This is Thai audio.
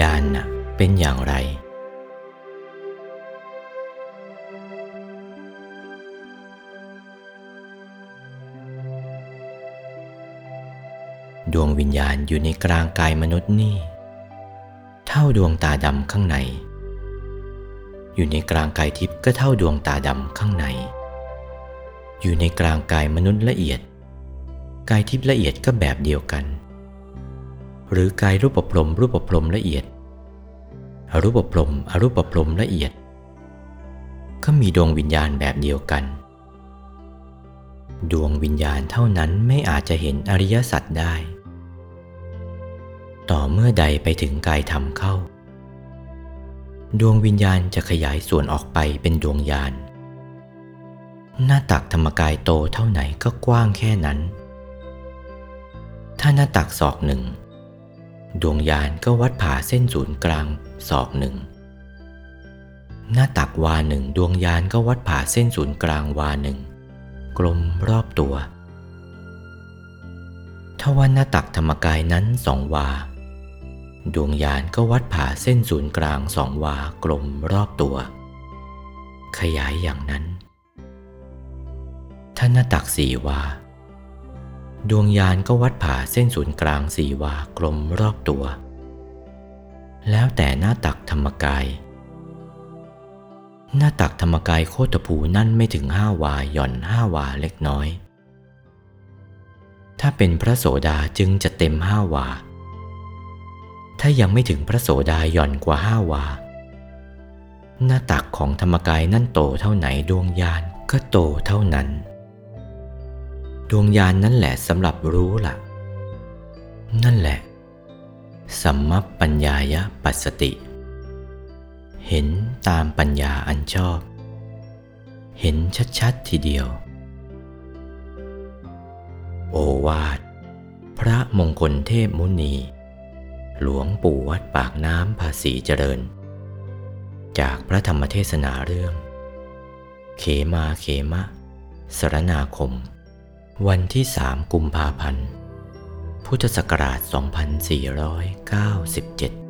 ยาน่ะเป็นอย่างไร ดวงวิญญาณอยู่ในกลางกายมนุษย์นี่ เท่าดวงตาดำข้างใน อยู่ในกลางกายทิพย์ก็เท่าดวงตาดำข้างใน อยู่ในกลางกายมนุษย์ละเอียด กายทิพย์ละเอียดก็แบบเดียวกัน หรือกายรูปพรมรูปพรมละเอียด อรูปพรมอรูปพรมละเอียด ก็มีดวงวิญญาณแบบเดียวกัน ดวงวิญญาณเท่านั้นไม่อาจจะเห็นอริยสัจได้ ต่อเมื่อใดไปถึงกายธรรมเข้า ดวงวิญญาณจะขยายส่วนออกไปเป็นดวงญาณ หน้าตักธรรมกายโตเท่าไหนก็กว้างแค่นั้นถ้าหน้าตักศอกหนึ่ง ดวงญาณก็วัดผ่าเส้นศูนย์กลางศอกหนึ่ง หน้าตักวาหนึ่งดวงญาณก็วัดผ่าเส้นศูนย์กลางวาหนึ่งกลมรอบตัวถ้าว่าหน้าตักธรรมกายนั้นสองวา ดวงญาณก็วัดผ่าเส้นศูนย์กลางสองวากลมรอบตัว ขยายอย่างนั้นถ้านหน้าตักสี่วา ดวงญาณก็วัดผ่าเส้นศูนย์กลางสี่วากลมรอบตัว แล้วแต่หน้าตักธรรมกาย หน้าตักธรรมกายโคตภูนั่นไม่ถึงห้าวาหย่อนห้าวาเล็กน้อย ถ้าเป็นพระโสดาจึงจะเต็มห้าวา ถ้ายังไม่ถึงพระโสดาหย่อนกว่าห้าวา หน้าตักของธรรมกายนั่นโตเท่าไหนดวงญาณก็โตเท่านั้น ดวงญาณนนั่นแหละสำหรับรู้ละ่ะ นั่นแหละ สัมมปัญญายะปัสสติ เห็นตามปัญญาอันชอบ เห็นชัดๆทีเดียว โอวาท พระมงคลเทพมุนี หลวงปู่วัดปากน้ำภาษีเจริญ จากพระธรรมเทศนาเรื่อง เขมาเขมะ สรนาคม วันที่สามกุมภาพันธ์ พุทธศักราช 2497